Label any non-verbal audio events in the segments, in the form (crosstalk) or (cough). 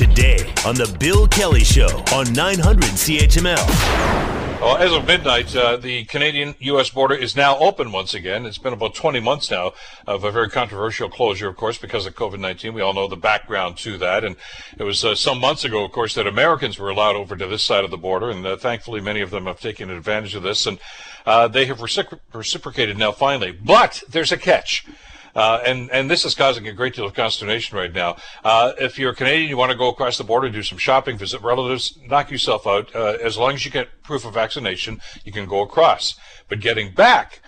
today on The Bill Kelly Show on 900 CHML. Well, as of midnight, uh, the Canadian-U.S. border is now open once again. It's been about 20 months now of a very controversial closure, of course, because of COVID-19. We all know the background to that. And it was uh, some months ago, of course, that Americans were allowed over to this side of the border. And uh, thankfully, many of them have taken advantage of this. And uh, they have recipro- reciprocated now, finally. But there's a catch. Uh, and and this is causing a great deal of consternation right now. Uh, if you're a Canadian, you want to go across the border, do some shopping, visit relatives, knock yourself out. Uh, as long as you get proof of vaccination, you can go across. But getting back,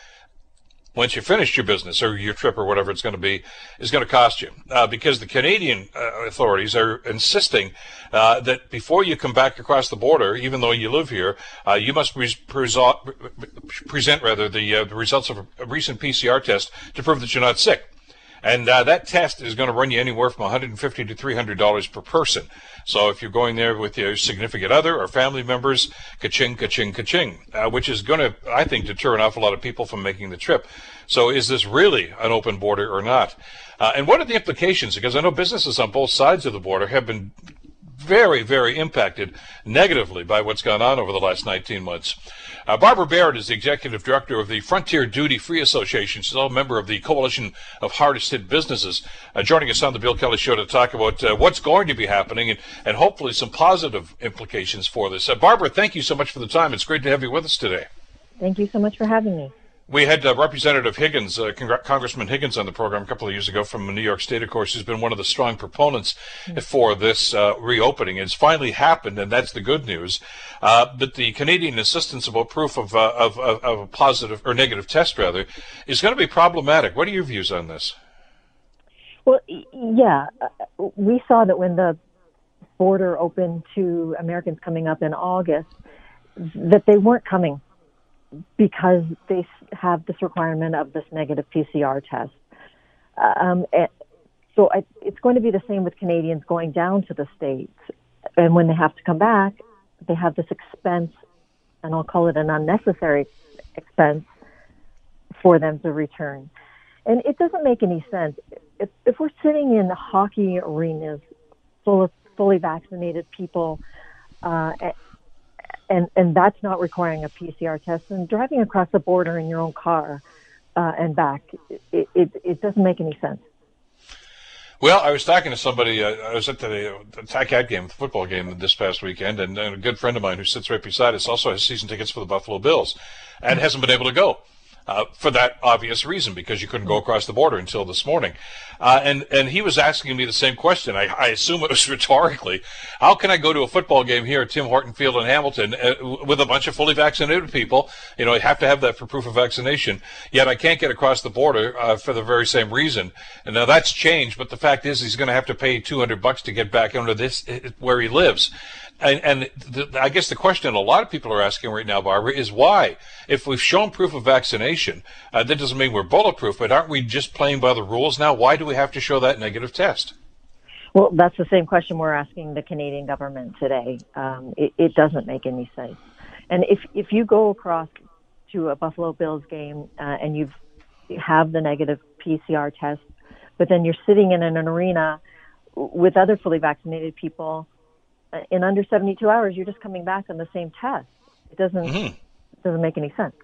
once you finish your business or your trip or whatever it's going to be, is going to cost you. Uh, because the Canadian uh, authorities are insisting uh, that before you come back across the border, even though you live here, uh, you must pre- present rather the, uh, the results of a recent PCR test to prove that you're not sick. And uh, that test is going to run you anywhere from 150 to 300 dollars per person. So if you're going there with your significant other or family members, ka-ching, ka-ching, ka-ching, uh, which is going to, I think, deter an awful lot of people from making the trip. So is this really an open border or not? Uh, and what are the implications? Because I know businesses on both sides of the border have been very, very impacted negatively by what's gone on over the last 19 months. Uh, Barbara Barrett is the executive director of the Frontier Duty Free Association. She's a member of the Coalition of Hardest Hit Businesses, uh, joining us on the Bill Kelly Show to talk about uh, what's going to be happening and, and hopefully some positive implications for this. Uh, Barbara, thank you so much for the time. It's great to have you with us today. Thank you so much for having me. We had uh, Representative Higgins, uh, Cong- Congressman Higgins, on the program a couple of years ago from New York State, of course, who's been one of the strong proponents mm-hmm. for this uh, reopening. It's finally happened, and that's the good news. Uh, but the Canadian insistence about proof of, uh, of, of, of, a positive or negative test, rather, is going to be problematic. What are your views on this? Well, yeah, uh, we saw that when the border opened to Americans coming up in August, that they weren't coming because they have this requirement of this negative PCR test. Um, so I, it's going to be the same with Canadians going down to the States. And when they have to come back, they have this expense, and I'll call it an unnecessary expense for them to return. And it doesn't make any sense. If, if we're sitting in hockey arenas full of fully vaccinated people, uh, and and that's not requiring a PCR test. And driving across the border in your own car uh, and back, it, it, it doesn't make any sense. Well, I was talking to somebody. Uh, I was at the, the TICAT game, the football game this past weekend, and, and, a good friend of mine who sits right beside us also has season tickets for the Buffalo Bills, and hasn't been able to go uh, for that obvious reason because you couldn't go across the border until this morning. Uh, and and he was asking me the same question. I, I, assume it was (laughs) rhetorically. How can I go to a football game here at Tim Horton Field in Hamilton uh, with a bunch of fully vaccinated people? You know, I have to have that for proof of vaccination. Yet I can't get across the border uh, for the very same reason. And now that's changed, but the fact is he's going to have to pay 200 bucks to get back into this uh, where he lives. And, and the, I guess the question a lot of people are asking right now, Barbara, is why? If we've shown proof of vaccination, uh, that doesn't mean we're bulletproof, but aren't we just playing by the rules now? Why do we have to show that negative test? Well, that's the same question we're asking the Canadian government today. Um, it, it, doesn't make any sense. And if if you go across to a Buffalo Bills game uh, and you've you have the negative PCR test, but then you're sitting in an arena with other fully vaccinated people in under 72 hours, you're just coming back on the same test. It doesn't mm-hmm. doesn't make any sense.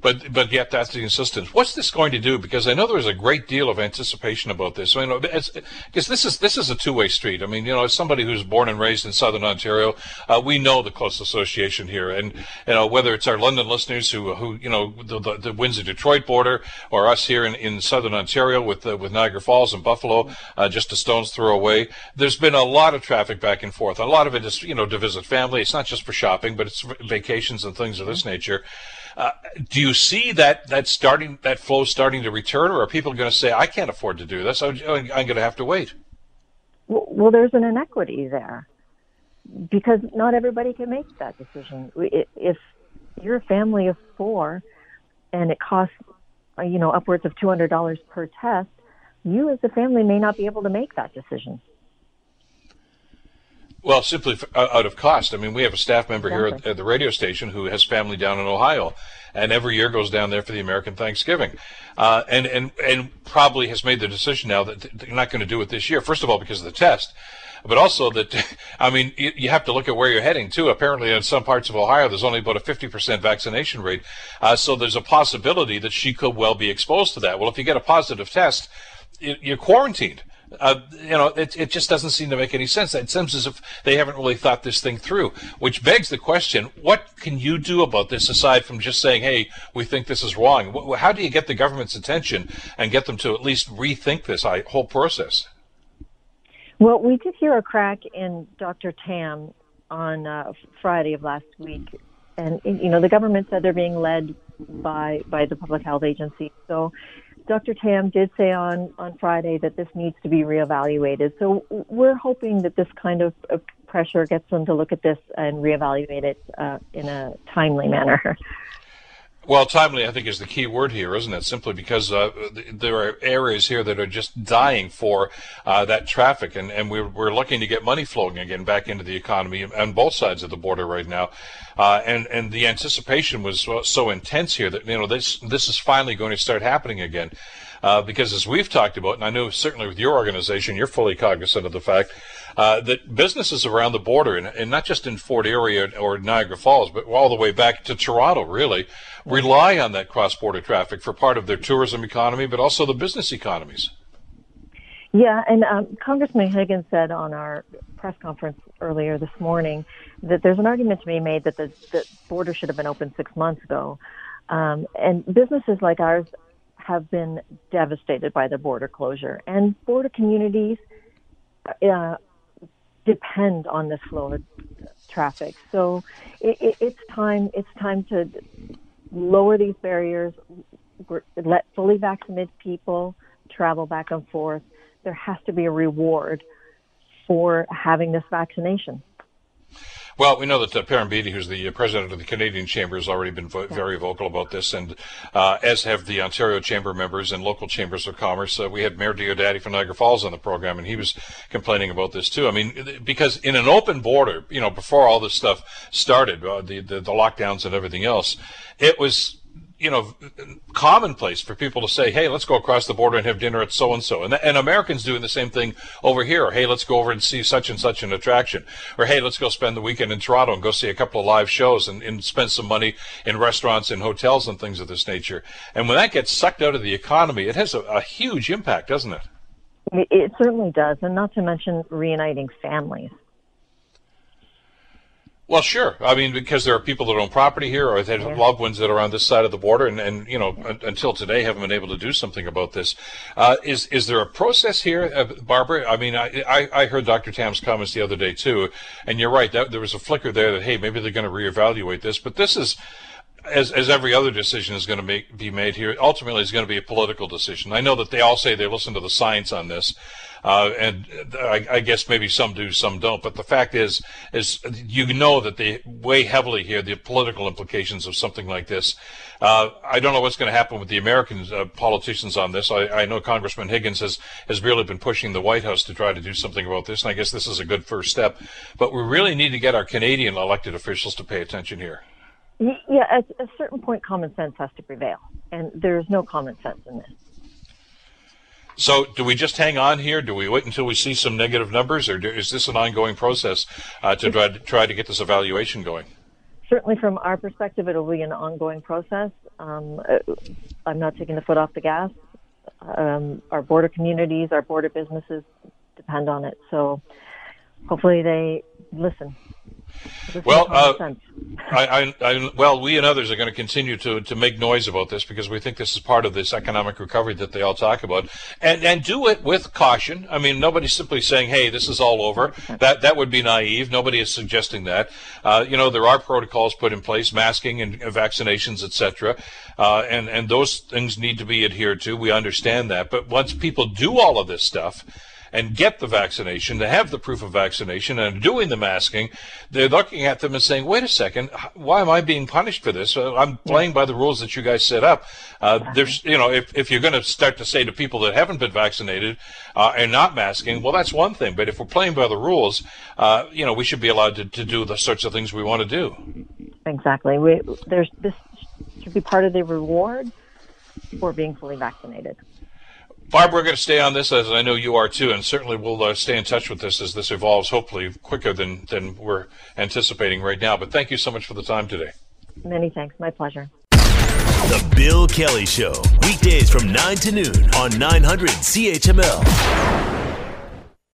But but yet that's the insistence. What's this going to do? Because I know there's a great deal of anticipation about this. I mean, because this is this is a two-way street. I mean, you know, as somebody who's born and raised in Southern Ontario, uh, we know the close association here, and you know whether it's our London listeners who who you know the, the, the Windsor Detroit border, or us here in, in Southern Ontario with uh, with Niagara Falls and Buffalo, uh, just a stone's throw away. There's been a lot of traffic back and forth. A lot of it is you know to visit family. It's not just for shopping, but it's vacations and things of this nature. Uh, do you see that that starting that flow starting to return, or are people going to say, "I can't afford to do this. I'm, I'm going to have to wait"? Well, well, there's an inequity there because not everybody can make that decision. If you're a family of four and it costs, uh, you know, upwards of two hundred dollars per test, you as a family may not be able to make that decision. Well, simply out of cost. I mean, we have a staff member here at, at, the radio station who has family down in Ohio, and every year goes down there for the American Thanksgiving, uh, and and and probably has made the decision now that they're not going to do it this year. First of all, because of the test, but also that, (laughs) I mean, you, you, have to look at where you're heading too. Apparently, in some parts of Ohio, there's only about a 50% vaccination rate. Uh, so there's a possibility that she could well be exposed to that. Well, if you get a positive test, you're quarantined. Uh, you know, it, it just doesn't seem to make any sense. It seems as if they haven't really thought this thing through, which begs the question, what can you do about this aside from just saying, hey, we think this is wrong? How do you get the government's attention and get them to at least rethink this whole process? Well, we did hear a crack in Dr. Tam on uh, Friday of last week. And, you know, the government said they're being led by, by the public health agency. So Dr. Tam did say on, on Friday that this needs to be reevaluated. So we're hoping that this kind of pressure gets them to look at this and reevaluate it uh, in a timely manner. Well, timely, I think, is the key word here, isn't it? Simply because uh, there are areas here that are just dying for uh, that traffic, and, and we're, we're looking to get money flowing again back into the economy on both sides of the border right now. Uh, and and the anticipation was so, intense here that you know this this is finally going to start happening again. Uh, because as we've talked about, and I know certainly with your organization, you're fully cognizant of the fact uh, that businesses around the border, and, and, not just in Fort Erie or, or, Niagara Falls, but all the way back to Toronto, really, rely on that cross-border traffic for part of their tourism economy, but also the business economies. Yeah, and um, Congressman Higgins said on our press conference earlier this morning that there's an argument to be made that the, border should have been open six months ago. Um, and businesses like ours have been devastated by the border closure, and border communities uh, depend on this flow of traffic. So it, it, it's time. It's time to lower these barriers. Let fully vaccinated people travel back and forth. There has to be a reward for having this vaccination. Well, we know that uh, Perrin Beatty, who's the uh, president of the Canadian Chamber, has already been vo- very vocal about this, and uh, as have the Ontario Chamber members and local chambers of commerce. Uh, we had Mayor Diodati from Niagara Falls on the program, and he was complaining about this too. I mean, because in an open border, you know, before all this stuff started, uh, the, the the lockdowns and everything else, it was you know, commonplace for people to say, "Hey, let's go across the border and have dinner at so and so," and and Americans doing the same thing over here. Hey, let's go over and see such and such an attraction, or hey, let's go spend the weekend in Toronto and go see a couple of live shows and, and spend some money in restaurants and hotels and things of this nature. And when that gets sucked out of the economy, it has a, a huge impact, doesn't it? It certainly does, and not to mention reuniting families. Well, sure. I mean, because there are people that own property here or they have loved ones that are on this side of the border, and, and you know, until today, haven't been able to do something about this. Uh, is is there a process here, uh, Barbara? I mean, I, I, I heard Dr. Tam's comments the other day too, and you're right. That, there was a flicker there that hey, maybe they're going to reevaluate this, but this is as, as every other decision is going to make, be made here, ultimately is going to be a political decision. I know that they all say they listen to the science on this, uh, and I, I, guess maybe some do, some don't. But the fact is, is you know that they weigh heavily here the political implications of something like this. Uh, I don't know what's going to happen with the American uh, politicians on this. I, I, know Congressman Higgins has has really been pushing the White House to try to do something about this, and I guess this is a good first step. But we really need to get our Canadian elected officials to pay attention here. Yeah, at a certain point, common sense has to prevail, and there's no common sense in this. So, do we just hang on here? Do we wait until we see some negative numbers, or do, is this an ongoing process uh, to try to try to get this evaluation going? Certainly, from our perspective, it'll be an ongoing process. Um, uh, I'm not taking the foot off the gas. Um, our border communities, our border businesses depend on it. So, hopefully, they listen well, uh, I, I, I, well, we and others are going to continue to, to make noise about this because we think this is part of this economic recovery that they all talk about, and and do it with caution. I mean, nobody's simply saying, "Hey, this is all over." That that would be naive. Nobody is suggesting that. Uh, you know, there are protocols put in place, masking and vaccinations, etc., uh, and and those things need to be adhered to. We understand that, but once people do all of this stuff and get the vaccination, to have the proof of vaccination and doing the masking, they're looking at them and saying, wait a second, why am I being punished for this? Uh, I'm playing by the rules that you guys set up. Uh, there's, you know, if, if you're going to start to say to people that haven't been vaccinated uh, and not masking, well, that's one thing. But if we're playing by the rules, uh, you know, we should be allowed to, to do the sorts of things we want to do. Exactly. We, there's this should be part of the reward for being fully vaccinated. Barb, we're going to stay on this as I know you are too, and certainly we'll uh, stay in touch with this as this evolves, hopefully quicker than, than we're anticipating right now. But thank you so much for the time today. Many thanks. My pleasure. The Bill Kelly Show, weekdays from 9 to noon on 900 CHML.